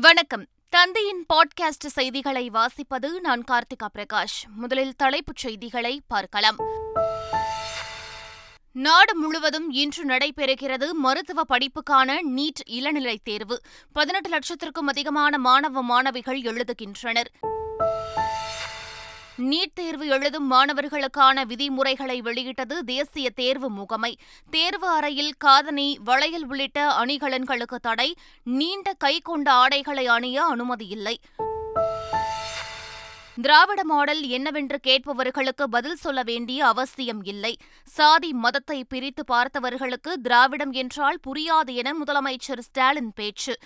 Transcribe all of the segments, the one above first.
வணக்கம். தந்தையின் பாட்காஸ்ட் செய்திகளை வாசிப்பது நான் கார்த்திகா பிரகாஷ். முதலில் தலைப்புச் செய்திகளை பார்க்கலாம். நாடு முழுவதும் இன்று நடைபெறுகிறது மருத்துவ படிப்புக்கான நீட் இளநிலை தேர்வு. பதினெட்டு லட்சத்திற்கும் அதிகமான மாணவ மாணவிகள் எழுதுகின்றனர். நீட் தேர்வு எழுதும் மாணவர்களுக்கான விதிமுறைகளை வெளியிட்டது தேசிய தேர்வு முகமை. தேர்வு அறையில் காதணி வளையல் உள்ளிட்ட அணிகலன்களுக்கு தடை. நீண்ட கை கொண்ட ஆடைகளை அணிய அனுமதியில்லை திராவிட மாடல் என்னவென்று கேட்பவர்களுக்கு பதில் சொல்ல வேண்டிய அவசியம் இல்லை. சாதி மதத்தை பிரித்து பார்த்தவர்களுக்கு திராவிடம் என்றால் புரியாது என முதலமைச்சர் ஸ்டாலின் பேச்சு.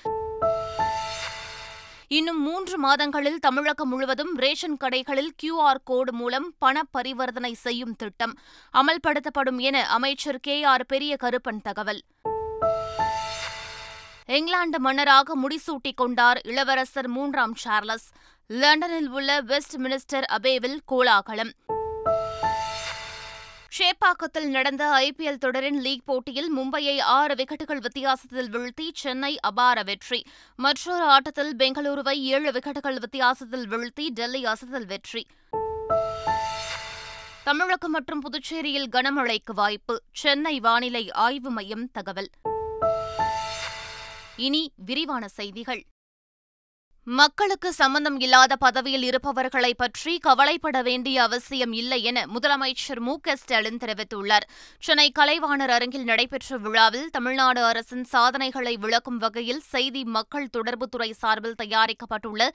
இன்னும் மூன்று மாதங்களில் தமிழகம் முழுவதும் ரேஷன் கடைகளில் கியூஆர் கோடு மூலம் பண பரிவர்த்தனை செய்யும் திட்டம் அமல்படுத்தப்படும் என அமைச்சர் கே ஆர் பெரிய கருப்பன் தகவல். இங்கிலாந்து மன்னராக முடிசூட்டிக் கொண்டார் இளவரசர் மூன்றாம் சார்லஸ். லண்டனில் உள்ள வெஸ்ட் மினிஸ்டர் அபேவில் கோலாகலம். ஷேப்பாக்கத்தில் நடந்த ஐபிஎல் தொடரின் லீக் போட்டியில் மும்பையை ஆறு விக்கெட்டுகள் வித்தியாசத்தில் வீழ்த்தி சென்னை அபார வெற்றி. மற்றொரு ஆட்டத்தில் பெங்களூருவை ஏழு விக்கெட்டுகள் வித்தியாசத்தில் வீழ்த்தி டெல்லி அசத்தல் வெற்றி. தமிழகம் மற்றும் புதுச்சேரியில் கனமழைக்கு வாய்ப்பு. சென்னை வானிலை ஆய்வு மையம் தகவல். இனி விரிவான செய்திகள். மக்களுக்கு சம்பந்தம் இல்லாத பதவியில் இருப்பவர்களை பற்றி கவலைப்பட வேண்டிய அவசியம் இல்லை என முதலமைச்சர் மு க ஸ்டாலின் தெரிவித்துள்ளார். சென்னை கலைவாணர் அரங்கில் நடைபெற்ற விழாவில் தமிழ்நாடு அரசின் சாதனைகளை விளக்கும் வகையில் செய்தி மக்கள் தொடர்புத்துறை சார்பில் தயாரிக்கப்பட்டுள்ள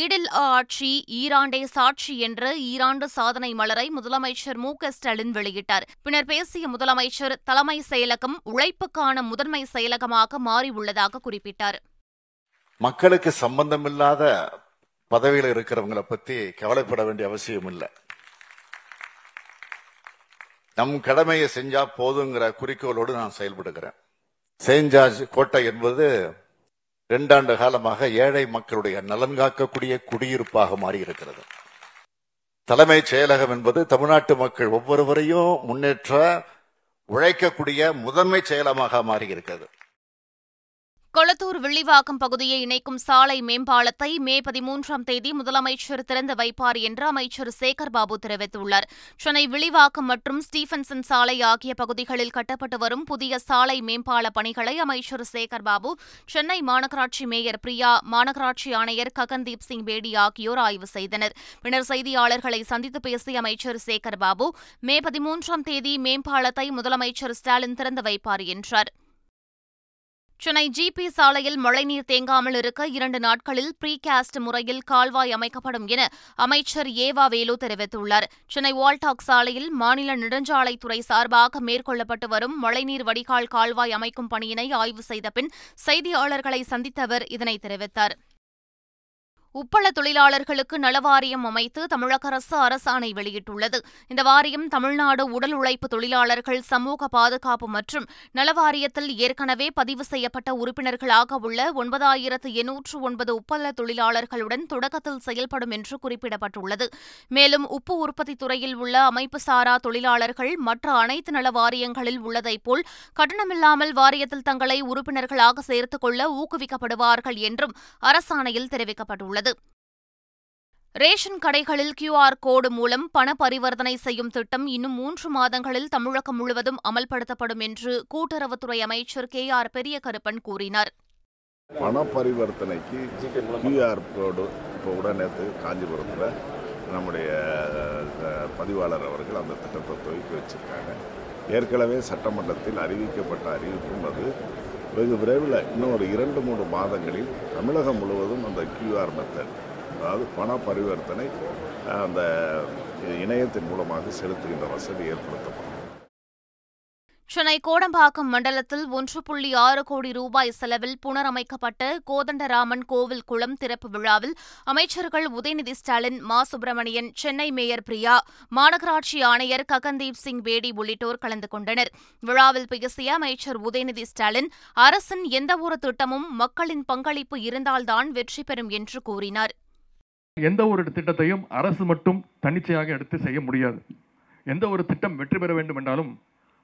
ஈடில் ஆட்சி ஈராண்டே சாட்சி என்ற ஈராண்டு சாதனை மலரை முதலமைச்சர் மு க ஸ்டாலின் வெளியிட்டார். பின்னர் பேசிய முதலமைச்சர் தலைமை செயலகம் உழைப்புக்கான முதன்மை செயலகமாக மாறியுள்ளதாக குறிப்பிட்டார். மக்களுக்கு சம்பந்தம் இல்லாத பதவியில் இருக்கிறவங்களை பத்தி கவலைப்பட வேண்டிய அவசியம் இல்லை. நம் கடமையை செஞ்சா போதுங்கிற குறிக்கோளோடு நான் செயல்படுகிறேன். செயின்ட் ஜார்ஜ் கோட்டை என்பது இரண்டாண்டு காலமாக ஏழை மக்களுடைய நலன் காக்கக்கூடிய குடியிருப்பாக மாறியிருக்கிறது. தலைமைச் செயலகம் என்பது தமிழ்நாட்டு மக்கள் ஒவ்வொருவரையும் முன்னேற்ற உழைக்கக்கூடிய முதன்மை செயலமாக மாறியிருக்கிறது. கொளத்தூர் வில்லிவாக்கம் பகுதியை இணைக்கும் சாலை மேம்பாலத்தை மே பதிமூன்றாம் தேதி முதலமைச்சர் திறந்து வைப்பார் என்று அமைச்சர் சேகர் பாபு தெரிவித்துள்ளார். சென்னை வில்லிவாக்கம் மற்றும் ஸ்டீபன்சன் சாலை ஆகிய பகுதிகளில் கட்டப்பட்டு வரும் புதிய சாலை மேம்பால பணிகளை அமைச்சர் சேகர் பாபு சென்னை மாநகராட்சி மேயர் பிரியா மாநகராட்சி ஆணையர் ககன்தீப் சிங் பேடி ஆகியோர் ஆய்வு செய்தனர். பின்னர் செய்தியாளர்களை சந்தித்து பேசிய அமைச்சர் சேகர் பாபு மே பதிமூன்றாம் தேதி மேம்பாலத்தை முதலமைச்சர் ஸ்டாலின் திறந்து வைப்பார் என்றார். சென்னை ஜிபி சாலையில் மழைநீர் தேங்காமல் இருக்க இரண்டு நாட்களில் ப்ரீகாஸ்ட் முறையில் கால்வாய் அமைக்கப்படும் என அமைச்சர் ஏவா வேலு தெரிவித்துள்ளார். சென்னை வால்டாக் சாலையில் மாநில நெடுஞ்சாலைத்துறை சார்பாக மேற்கொள்ளப்பட்டு வரும் மழைநீர் வடிகால் கால்வாய் அமைக்கும் பணியினை ஆய்வு செய்த பின் செய்தியாளர்களை சந்தித்த அவர் இதனை தெரிவித்தார். உப்பள தொழிலாளர்களுக்கு நலவாரியம் அமைத்து தமிழக அரசு அரசாணை வெளியிட்டுள்ளது. இந்த வாரியம் தமிழ்நாடு உடல் உழைப்பு தொழிலாளர்கள் சமூக பாதுகாப்பு மற்றும் நலவாரியத்தில் ஏற்கனவே பதிவு செய்யப்பட்ட உறுப்பினர்களாக உள்ள ஒன்பதாயிரத்து எண்ணூற்று ஒன்பது உப்பள தொழிலாளர்களுடன் தொடக்கத்தில் செயல்படும் என்று குறிப்பிடப்பட்டுள்ளது. மேலும் உப்பு உற்பத்தி துறையில் உள்ள அமைப்பு சாரா தொழிலாளர்கள் மற்ற அனைத்து நல வாரியங்களில் உள்ளதைப் போல் கட்டணமில்லாமல் வாரியத்தில் தங்களை உறுப்பினர்களாக சேர்த்துக் கொள்ள ஊக்குவிக்கப்படுவார்கள் என்றும் அரசாணையில் தெரிவிக்கப்பட்டுள்ளது. உள்ளது ரேஷன் கடைகளில் கியூஆர் கோடு மூலம் பண பரிவர்த்தனை செய்யும் திட்டம் இன்னும் மூன்று மாதங்களில் தமிழகம் முழுவதும் அமல்படுத்தப்படும் என்று கூட்டுறவுத்துறை அமைச்சர் கே ஆர் பெரிய கருப்பன் கூறினார். பண பரிவர்த்தனைக்கு கியூஆர் கோடு இப்போ உடனே காஞ்சிபுரத்தில் நம்முடைய பதிவாளர் அவர்கள் அந்த திட்டத்தை துவக்கி வச்சிருக்காங்க. ஏற்கனவே சட்டமன்றத்தில் அறிவிக்கப்பட்ட அறிவிப்பும் அது. வெகு விரைவில் இன்னும் ஒரு இரண்டு மூன்று மாதங்களில் தமிழகம் முழுவதும் அந்த கியூஆர் மெத்தட் அதாவது பண பரிவர்த்தனை அந்த இணையத்தின் மூலமாக செலுத்துகின்ற வசதி ஏற்படுத்தப்படும். சென்னை கோடம்பாக்கம் மண்டலத்தில் ஒன்று புள்ளி ஆறு கோடி ரூபாய் செலவில் புனரமைக்கப்பட்ட கோதண்டராமன் கோவில் குளம் திறப்பு விழாவில் அமைச்சர்கள் உதயநிதி ஸ்டாலின் மா. சுப்பிரமணியன் சென்னை மேயர் பிரியா மாநகராட்சி ஆணையர் ககன்தீப் சிங் பேடி உள்ளிட்டோர் கலந்து கொண்டனர். விழாவில் பேசிய அமைச்சர் உதயநிதி ஸ்டாலின் அரசின் எந்தவொரு திட்டமும் மக்களின் பங்களிப்பு இருந்தால்தான் வெற்றி பெறும் என்று கூறினார். எந்த ஒரு திட்டத்தையும் அரசு மட்டும் தன்னிச்சையாக எடுத்து செய்ய முடியாது. எந்த ஒரு திட்டம் வெற்றி பெற வேண்டும் என்றாலும்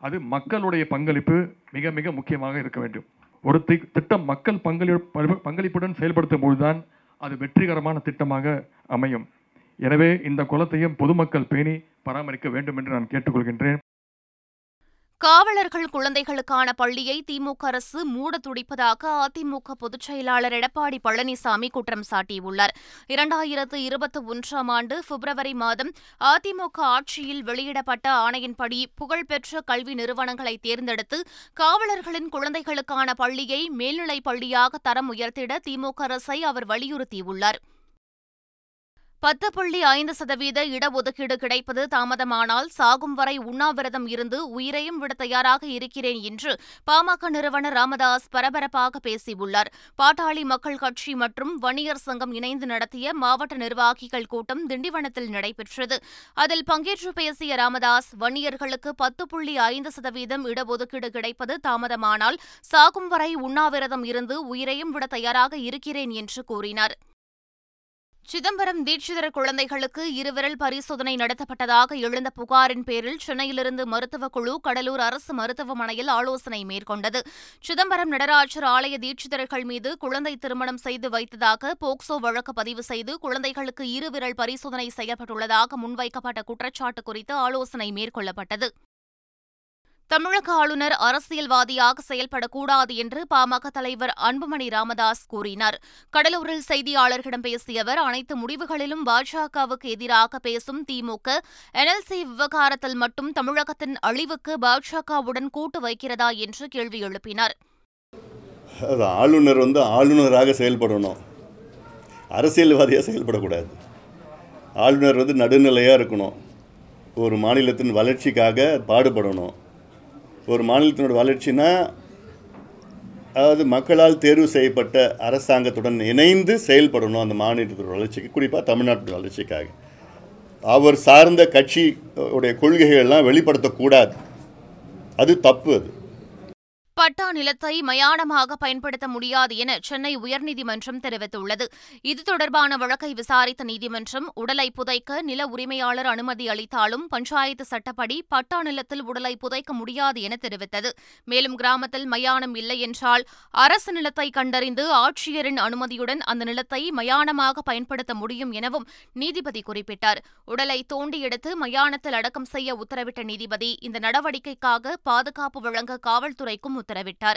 அது மக்களுடைய பங்களிப்பு மிக மிக முக்கியமாக இருக்க வேண்டும். ஒரு தி- திட்டம் மக்கள் பங்களி பங்களிப்புடன் செயல்படுத்தும் பொழுதுதான் அது வெற்றிகரமான திட்டமாக அமையும். எனவே இந்த குலத்தையும் பொதுமக்கள் பேணி பராமரிக்க வேண்டும் என்று நான் கேட்டுக்கொள்கின்றேன். காவலர்கள் குழந்தைகளுக்கான பள்ளியை திமுக அரசு மூட துடிப்பதாக அதிமுக பொதுச் செயலாளர் எடப்பாடி பழனிசாமி குற்றம் சாட்டியுள்ளார். இரண்டாயிரத்து இருபத்தி ஒன்றாம் ஆண்டு பிப்ரவரி மாதம் அதிமுக ஆட்சியில் வெளியிடப்பட்ட ஆணையின்படி புகழ்பெற்ற கல்வி நிறுவனங்களை தேர்ந்தெடுத்து காவலர்களின் குழந்தைகளுக்கான பள்ளியை மேல்நிலைப் பள்ளியாக தரம் உயர்த்திட திமுக அரசை அவர் வலியுறுத்தியுள்ளார். பத்து புள்ளி ஐந்து சதவீத இடஒதுக்கீடு கிடைப்பது தாமதமானால் சாகும் வரை உண்ணாவிரதம் இருந்து உயிரையும் விட தயாராக இருக்கிறேன் என்று பாமக நிறுவனர் ராமதாஸ் பரபரப்பாக பேசியுள்ளார். பாட்டாளி மக்கள் கட்சி மற்றும் வன்னியர் சங்கம் இணைந்து நடத்திய மாவட்ட நிர்வாகிகள் கூட்டம் திண்டிவனத்தில் நடைபெற்றது. அதில் பங்கேற்று பேசிய ராமதாஸ் வன்னியர்களுக்கு பத்து புள்ளி ஐந்து சதவீதம் இடஒதுக்கீடு கிடைப்பது தாமதமானால் சாகும் வரை உண்ணாவிரதம் இருந்து உயிரையும் விட தயாராக இருக்கிறேன் என்று கூறினார். சிதம்பரம் தீட்சிதர் குழந்தைகளுக்கு இருவிரல் பரிசோதனை நடத்தப்பட்டதாக எழுந்த புகாரின் பேரில் சென்னையிலிருந்து மருத்துவக் குழு கடலூர் அரசு மருத்துவமனையில் ஆலோசனை மேற்கொண்டது. சிதம்பரம் நடராஜர் ஆலய தீட்சிதர்கள் மீது குழந்தை திருமணம் செய்து வைத்ததாக போக்சோ வழக்கு பதிவு செய்து குழந்தைகளுக்கு இருவிரல் பரிசோதனை செய்யப்பட்டுள்ளதாக முன்வைக்கப்பட்ட குற்றச்சாட்டு குறித்து ஆலோசனை மேற்கொள்ளப்பட்டது. தமிழக ஆளுநர் அரசியல்வாதியாக செயல்படக்கூடாது என்று பாமக தலைவர் அன்புமணி ராமதாஸ் கூறினார். கடலூரில் செய்தியாளர்களிடம் பேசிய அவர் அனைத்து முடிவுகளிலும் பாஜகவுக்கு எதிராக பேசும் திமுக என்எல்சி விவகாரத்தில் மட்டும் தமிழகத்தின் அழிவுக்கு பாஜகவுடன் கூட்டு வைக்கிறதா என்று கேள்வி எழுப்பினார். அது ஆளுநர் வந்து ஆளுநராக செயல்படணும். அரசியல்வாதியாக செயல்படக்கூடாது. ஆளுநர் வந்து நடுநிலையாக இருக்கணும். ஒரு மாநிலத்தின் வளர்ச்சிக்காக பாடுபடணும். ஒரு மாநிலத்தினோட வளர்ச்சினா அதாவது மக்களால் தேர்வு செய்யப்பட்ட அரசாங்கத்துடன் இணைந்து செயல்படணும் அந்த மாநிலத்தோட வளர்ச்சிக்கு குறிப்பாக தமிழ்நாட்டின் வளர்ச்சிக்காக. அவர் சார்ந்த கட்சி உடைய கொள்கைகள்லாம் வெளிப்படுத்தக்கூடாது. அது தப்பு அது. பட்டா நிலத்தை மயானமாக பயன்படுத்த முடியாது என சென்னை உயர்நீதிமன்றம் தெரிவித்துள்ளது. இது தொடர்பான வழக்கை விசாரித்த நீதிமன்றம் உடலை புதைக்க நில உரிமையாளர் அனுமதி அளித்தாலும் பஞ்சாயத்து சட்டப்படி பட்டா நிலத்தில் உடலை புதைக்க முடியாது என தெரிவித்தது. மேலும் கிராமத்தில் மயானம் இல்லை என்றால் அரசு நிலத்தை கண்டறிந்து ஆட்சியரின் அனுமதியுடன் அந்த நிலத்தை மயானமாக பயன்படுத்த முடியும் எனவும் நீதிபதி குறிப்பிட்டார். உடலை தோண்டி எடுத்து மயானத்தில் அடக்கம் செய்ய உத்தரவிட்ட நீதிபதி இந்த நடவடிக்கைக்காக பாதுகாப்பு வழங்க காவல்துறைக்கும் உத்தரவிட்டார்.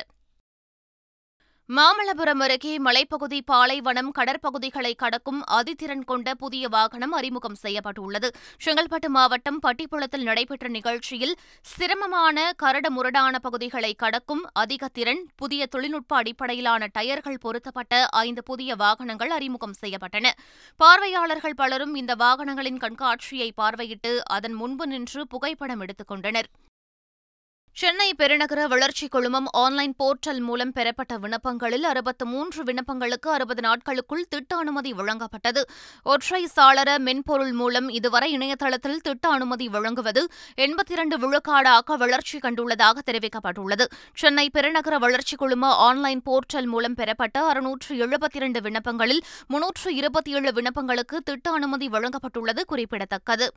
மாமல்லபுரம் அருகே மலைப்பகுதி பாலைவனம் கடற்பகுதிகளை கடக்கும் அதிதிறன் கொண்ட புதிய வாகனம் அறிமுகம் செய்யப்பட்டுள்ளது. செங்கல்பட்டு மாவட்டம் பட்டிப்புளத்தில் நடைபெற்ற நிகழ்ச்சியில் சிரமமான கரடு முரடான பகுதிகளை கடக்கும் அதிக திறன் புதிய தொழில்நுட்ப அடிப்படையிலான டயர்கள் பொருத்தப்பட்ட ஐந்து புதிய வாகனங்கள் அறிமுகம் செய்யப்பட்டன. பார்வையாளர்கள் பலரும் இந்த வாகனங்களின் கண்காட்சியை பார்வையிட்டு அதன் முன்பு நின்று புகைப்படம் எடுத்துக் கொண்டனர். சென்னை பெருநகர வளர்ச்சிக் குழுமம் ஆன்லைன் போர்ட்டல் மூலம் பெறப்பட்ட விண்ணப்பங்களில் அறுபத்து மூன்று விண்ணப்பங்களுக்கு அறுபது நாட்களுக்குள் திட்ட அனுமதி வழங்கப்பட்டது. ஒற்றை சாளர மென்பொருள் மூலம் இதுவரை இணையதளத்தில் திட்ட அனுமதி வழங்குவது எண்பத்தி இரண்டு விழுக்காடாக வளர்ச்சி கண்டுள்ளதாக தெரிவிக்கப்பட்டுள்ளது. சென்னை பெருநகர வளர்ச்சிக் குழும ஆன்லைன் போர்ட்டல் மூலம் பெறப்பட்ட அறுநூற்று எழுபத்தி இரண்டு விண்ணப்பங்களில் முன்னூற்று இருபத்தி ஏழு விண்ணப்பங்களுக்கு திட்ட அனுமதி வழங்கப்பட்டுள்ளது குறிப்பிடத்தக்கது.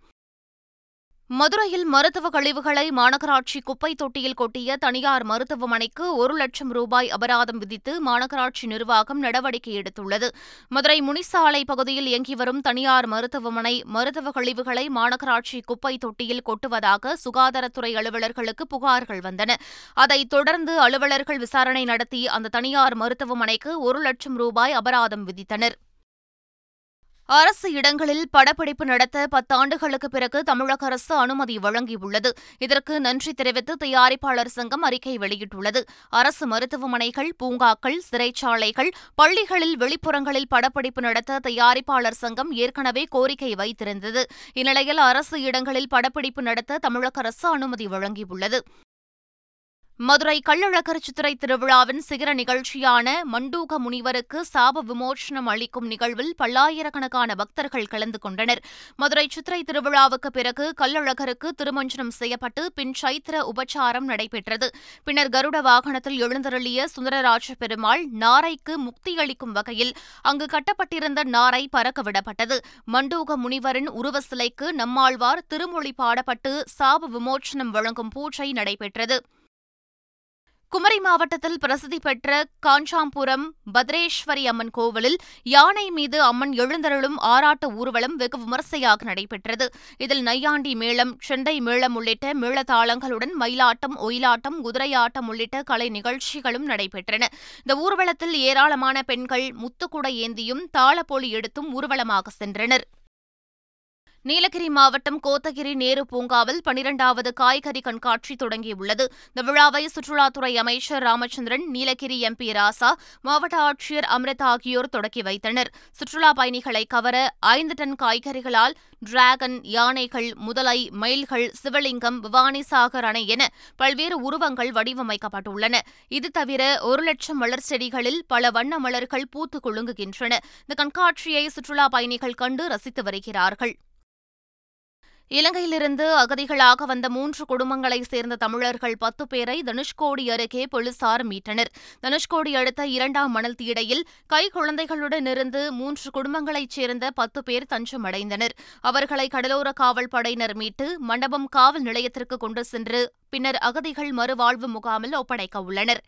மதுரையில் மருத்துவ கழிவுகளை மாநகராட்சி குப்பை தொட்டியில் கொட்டிய தனியார் மருத்துவமனைக்கு ஒரு லட்சம் ரூபாய் அபராதம் விதித்து மாநகராட்சி நிர்வாகம் நடவடிக்கை எடுத்துள்ளது. மதுரை முனிசாலை பகுதியில் இயங்கி வரும் தனியார் மருத்துவமனை மருத்துவ கழிவுகளை மாநகராட்சி குப்பை தொட்டியில் கொட்டுவதாக சுகாதாரத்துறை அலுவலர்களுக்கு புகார்கள் வந்தன. அதைத் தொடர்ந்து அலுவலர்கள் விசாரணை நடத்தி அந்த தனியார் மருத்துவமனைக்கு ஒரு லட்சம் ரூபாய் அபராதம் விதித்தனர். அரசு இடங்களில் படப்பிடிப்பு நடத்த பத்தாண்டுகளுக்கு பிறகு தமிழக அரசு அனுமதி வழங்கியுள்ளது. இதற்கு நன்றி தெரிவித்து தயாரிப்பாளர் சங்கம் அறிக்கை வெளியிட்டுள்ளது. அரசு மருத்துவமனைகள் பூங்காக்கள் சிறைச்சாலைகள் பள்ளிகளில் வெளிப்புறங்களில் படப்பிடிப்பு நடத்த தயாரிப்பாளர் சங்கம் ஏற்கனவே கோரிக்கை வைத்திருந்தது. இந்நிலையில் அரசு இடங்களில் படப்பிடிப்பு நடத்த தமிழக அரசு அனுமதி வழங்கியுள்ளது. மதுரை கள்ளழகர் சித்திரை திருவிழாவின் சிகர நிகழ்ச்சியான மண்டூக முனிவருக்கு சாப விமோசனம் அளிக்கும் நிகழ்வில் பல்லாயிரக்கணக்கான பக்தர்கள் கலந்து கொண்டனர். மதுரை சித்திரை திருவிழாவுக்கு பிறகு கள்ளழகருக்கு திருமஞ்சனம் செய்யப்பட்டு பின் சைத்திர உபச்சாரம் நடைபெற்றது. பின்னர் கருட வாகனத்தில் எழுந்தருளிய சுந்தரராஜ பெருமாள் நாரைக்கு முக்தியளிக்கும் வகையில் அங்கு கட்டப்பட்டிருந்த நாரை பறக்கவிடப்பட்டது மண்டூக முனிவரின் உருவ சிலைக்கு நம்மாழ்வார் திருமொழி பாடப்பட்டு சாப விமோசனம் வழங்கும் பூஜை நடைபெற்றது. குமரி மாவட்டத்தில் பிரசித்தி பெற்ற காஞ்சாம்புரம் பத்ரேஸ்வரி அம்மன் கோவிலில் யானை மீது அம்மன் எழுந்தருளும் ஆராட்ட ஊர்வலம் வெகு விமரிசையாக நடைபெற்றது. இதில் நையாண்டி மேளம் செண்டை மேளம் உள்ளிட்ட மேளதாளங்களுடன் மயிலாட்டம் ஒயிலாட்டம் குதிரையாட்டம் உள்ளிட்ட கலை நிகழ்ச்சிகளும் நடைபெற்றன. இந்த ஊர்வலத்தில் ஏராளமான பெண்கள் முத்துக்குடை ஏந்தியும் தாளப்பொலி எடுத்தும் ஊர்வலமாக சென்றனர். நீலகிரி மாவட்டம் கோத்தகிரி நேரு பூங்காவில் பனிரெண்டாவது காய்கறி கண்காட்சி தொடங்கியுள்ளது. இந்த விழாவை சுற்றுலாத்துறை அமைச்சர் ராமச்சந்திரன் நீலகிரி எம்பி ராசா மாவட்ட ஆட்சியர் அம்ரித் ஆகியோர் தொடக்கி வைத்தனர். சுற்றுலா பயணிகளை கவர ஐந்து டன் காய்கறிகளால் டிராகன் யானைகள் முதலை மயில்கள் சிவலிங்கம் பவானிசாகர் அணை என பல்வேறு உருவங்கள் வடிவமைக்கப்பட்டுள்ளன. இது தவிர ஒரு லட்சம் மலர் செடிகளில் பல வண்ண மலர்கள் பூத்து குலுங்குகின்றன. இந்த கண்காட்சியை சுற்றுலா பயணிகள் கண்டு ரசித்து வருகிறார்கள். இலங்கையிலிருந்து அகதிகளாக வந்த மூன்று குடும்பங்களைச் சேர்ந்த தமிழர்கள் பத்து பேரை தனுஷ்கோடி அருகே போலீசார் மீட்டனர். தனுஷ்கோடி அடுத்த இரண்டாம் மணல் தீடையில் கை குழந்தைகளுடன் இருந்து மூன்று குடும்பங்களைச் சேர்ந்த பத்து பேர் தஞ்சமடைந்தனர். அவர்களை கடலோர காவல் படையினர் மீட்டு மண்டபம் காவல் நிலையத்திற்கு கொண்டு சென்று பின்னர் அகதிகள் மறுவாழ்வு முகாமில் ஒப்படைக்க உள்ளனர்.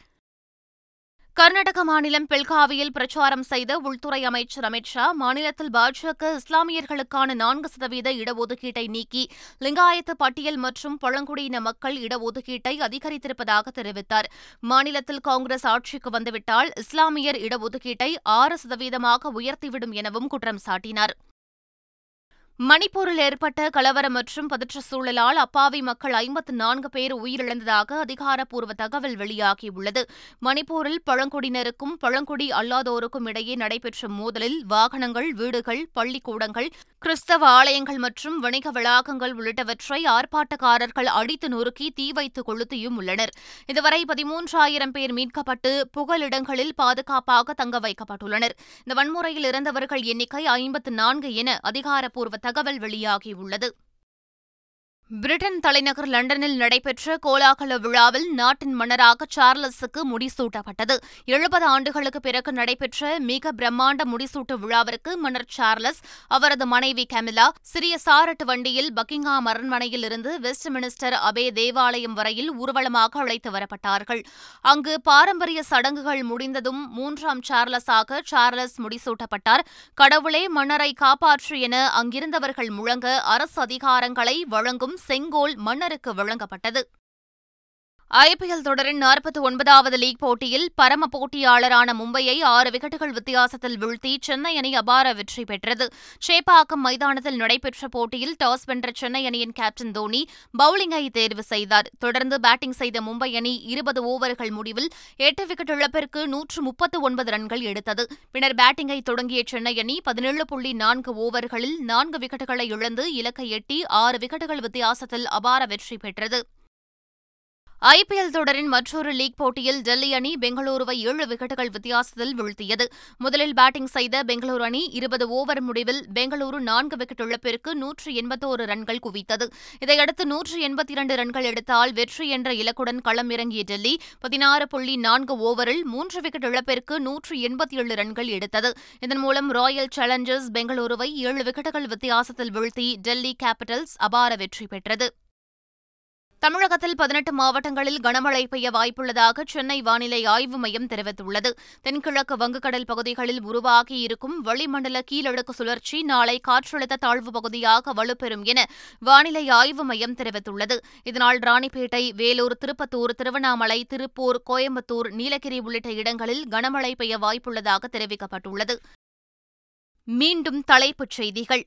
கர்நாடக மாநிலம் பெல்காவியில் பிரச்சாரம் செய்த உள்துறை அமைச்சர் அமித் ஷா மாநிலத்தில் பாஜக இஸ்லாமியர்களுக்கான நான்கு சதவீத இடஒதுக்கீட்டை நீக்கி லிங்காயத்து பட்டியல் மற்றும் பழங்குடியின மக்கள் இடஒதுக்கீட்டை அதிகரித்திருப்பதாக தெரிவித்தார். மாநிலத்தில் காங்கிரஸ் ஆட்சிக்கு வந்துவிட்டால் இஸ்லாமியர் இடஒதுக்கீட்டை ஆறு சதவீதமாக உயர்த்திவிடும் எனவும் குற்றம் சாட்டினார். மணிப்பூரில் ஏற்பட்ட கலவரம் மற்றும் பதற்ற சூழலால் அப்பாவி மக்கள் ஐம்பத்து நான்கு பேர் உயிரிழந்ததாக அதிகாரப்பூர்வ தகவல் வெளியாகியுள்ளது. மணிப்பூரில் பழங்குடியினருக்கும் பழங்குடி அல்லாதோருக்கும் இடையே நடைபெற்ற மோதலில் வாகனங்கள் வீடுகள் பள்ளிக்கூடங்கள் கிறிஸ்தவ ஆலயங்கள் மற்றும் வணிக வளாகங்கள் உள்ளிட்டவற்றை ஆர்ப்பாட்டக்காரர்கள் அடித்து நொறுக்கி தீ வைத்து கொளுத்தியும் உள்ளனர். இதுவரை பதிமூன்றாயிரம் பேர் மீட்கப்பட்டு புகலிடங்களில் பாதுகாப்பாக தங்க வைக்கப்பட்டுள்ளனர். இந்த வன்முறையில் இறந்தவர்கள் எண்ணிக்கை ஐம்பத்து நான்கு என அதிகாரப்பூர்வ தகவல் வெளியாகியுள்ளது. பிரிட்டன் தலைநகர் லண்டனில் நடைபெற்ற கோலாகல விழாவில் நாட்டின் மன்னராக சார்லஸுக்கு முடிசூட்டப்பட்டது. எழுபது ஆண்டுகளுக்கு பிறகு நடைபெற்ற மிக பிரம்மாண்ட முடிசூட்டு விழாவிற்கு மன்னர் சார்லஸ் அவரது மனைவி கமிலா சிறிய சாரட்டு வண்டியில் பக்கிங்ஹாம் அரண்மனையில் இருந்து வெஸ்ட் மினிஸ்டர் அபே தேவாலயம் வரையில் ஊர்வலமாக அழைத்து வரப்பட்டார்கள். அங்கு பாரம்பரிய சடங்குகள் முடிந்ததும் மூன்றாம் சார்லஸாக சார்லஸ் முடிசூட்டப்பட்டார். கடவுளே மன்னரை காப்பாற்று என அங்கிருந்தவர்கள் முழங்க அரசு அதிகாரங்களை வழங்கும் செங்கோல் மன்னருக்கு வழங்கப்பட்டது. ஐபிஎல் தொடரின் நாற்பத்தி ஒன்பதாவது லீக் போட்டியில் பரம போட்டியாளரான மும்பையை ஆறு விக்கெட்டுகள் வித்தியாசத்தில் வீழ்த்தி சென்னை அணி அபார வெற்றி பெற்றது. சேப்பாக்கம் மைதானத்தில் நடைபெற்ற போட்டியில் டாஸ் வென்ற சென்னை அணியின் கேப்டன் தோனி பவுலிங்கை தேர்வு செய்தார். தொடர்ந்து பேட்டிங் செய்த மும்பை அணி இருபது ஓவர்கள் முடிவில் எட்டு விக்கெட் இழப்பிற்கு நூற்று முப்பத்து ஒன்பது ரன்கள் எடுத்தது. பின்னர் பேட்டிங்கை தொடங்கிய சென்னை அணி பதினேழு புள்ளி நான்கு ஓவர்களில் நான்கு விக்கெட்டுகளை இழந்து இலக்கை எட்டி ஆறு விக்கெட்டுகள் வித்தியாசத்தில் அபார வெற்றி பெற்றது. ஐபிஎல் தொடரின் மற்றொரு லீக் போட்டியில் டெல்லி அணி பெங்களூருவை ஏழு விக்கெட்டுகள் வித்தியாசத்தில் வீழ்த்தியது. முதலில் பேட்டிங் செய்த பெங்களூரு அணி இருபது ஓவர் முடிவில் பெங்களூரு நான்கு விக்கெட் இழப்பிற்கு நூற்று எண்பத்தோரு ரன்கள் குவித்தது. இதையடுத்து நூற்று எண்பத்தி இரண்டு ரன்கள் எடுத்தால் வெற்றி என்ற இலக்குடன் களம் இறங்கிய டெல்லி பதினாறு புள்ளி நான்கு ஓவரில் மூன்று விக்கெட் இழப்பிற்கு நூற்று எண்பத்தி ஏழு ரன்கள் எடுத்தது. இதன் மூலம் ராயல் சேலஞ்சர்ஸ் பெங்களூருவை ஏழு விக்கெட்டுகள் வித்தியாசத்தில் வீழ்த்தி டெல்லி கேபிட்டல்ஸ் அபார வெற்றி பெற்றது. தமிழகத்தில் பதினெட்டு மாவட்டங்களில் கனமழை பெய்ய வாய்ப்புள்ளதாக சென்னை வானிலை ஆய்வு மையம் தெரிவித்துள்ளது. தென்கிழக்கு வங்கக்கடல் பகுதிகளில் உருவாகியிருக்கும் வளிமண்டல கீழடுக்கு சுழற்சி நாளை காற்றழுத்த தாழ்வு பகுதியாக வலுப்பெறும் என வானிலை ஆய்வு மையம் தெரிவித்துள்ளது. இதனால் ராணிப்பேட்டை வேலூர் திருப்பத்தூர் திருவண்ணாமலை திருப்பூர் கோயம்புத்தூர் நீலகிரி உள்ளிட்ட இடங்களில் கனமழை பெய்ய வாய்ப்புள்ளதாக தெரிவிக்கப்பட்டுள்ளது. மீண்டும் தலைப்புச் செய்திகள்.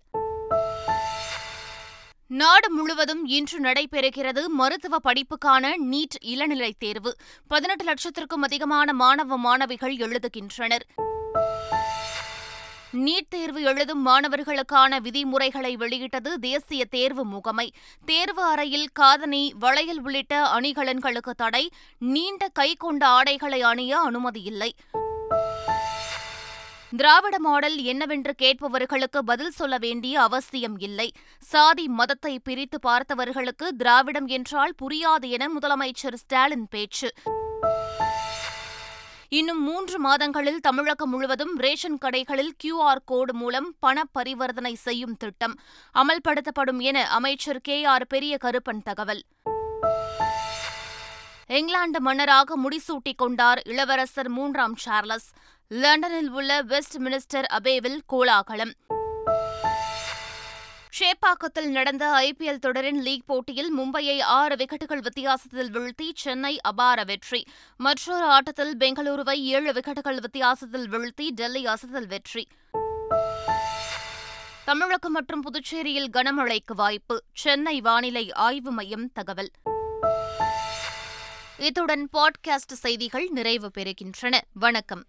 நாடு முழுவதும் இன்று நடைபெறுகிறது மருத்துவ படிப்புக்கான நீட் இளநிலை தேர்வு. பதினெட்டு லட்சத்திற்கும் அதிகமான மாணவ மாணவிகள் எழுதுகின்றனர். நீட் தேர்வு எழுதும் மாணவர்களுக்கான விதிமுறைகளை வெளியிட்டது தேசிய தேர்வு முகமை. தேர்வு அறையில் காதணி வளையல் உள்ளிட்ட அணிகலன்களுக்கு தடை. நீண்ட கை கொண்ட ஆடைகளை அணிய அனுமதியில்லை திராவிட மாடல் என்னவென்று கேட்பவர்களுக்கு பதில் சொல்ல வேண்டிய அவசியம் இல்லை. சாதி மதத்தை பிரித்து பார்த்தவர்களுக்கு திராவிடம் என்றால் புரியாது என முதலமைச்சர் ஸ்டாலின் பேச்சு. இன்னும் மூன்று மாதங்களில் தமிழகம் முழுவதும் ரேஷன் கடைகளில் கியூஆர் கோடு மூலம் பண பரிவர்த்தனை செய்யும் திட்டம் அமல்படுத்தப்படும் என அமைச்சர் கே ஆர் பெரிய கருப்பன் தகவல். இங்கிலாந்து மன்னராக முடிசூட்டிக் கொண்டார் இளவரசர் மூன்றாம் சார்லஸ். லண்டனில் உள்ள வெஸ்ட் மினிஸ்டர் அபேவில் கோலாகலம். ஷேப்பாக்கத்தில் நடந்த ஐபிஎல் தொடரின் லீக் போட்டியில் மும்பையை ஆறு விக்கெட்டுகள் வித்தியாசத்தில் வீழ்த்தி சென்னை அபார வெற்றி. மற்றொரு ஆட்டத்தில் பெங்களூருவை ஏழு விக்கெட்டுகள் வித்தியாசத்தில் வீழ்த்தி டெல்லி அசத்தல் வெற்றி. தமிழகம் மற்றும் புதுச்சேரியில் கனமழைக்கு வாய்ப்பு. சென்னை வானிலை ஆய்வு மையம் தகவல். இத்துடன் பாட்காஸ்ட் செய்திகள் நிறைவு பெறுகின்றன. வணக்கம்.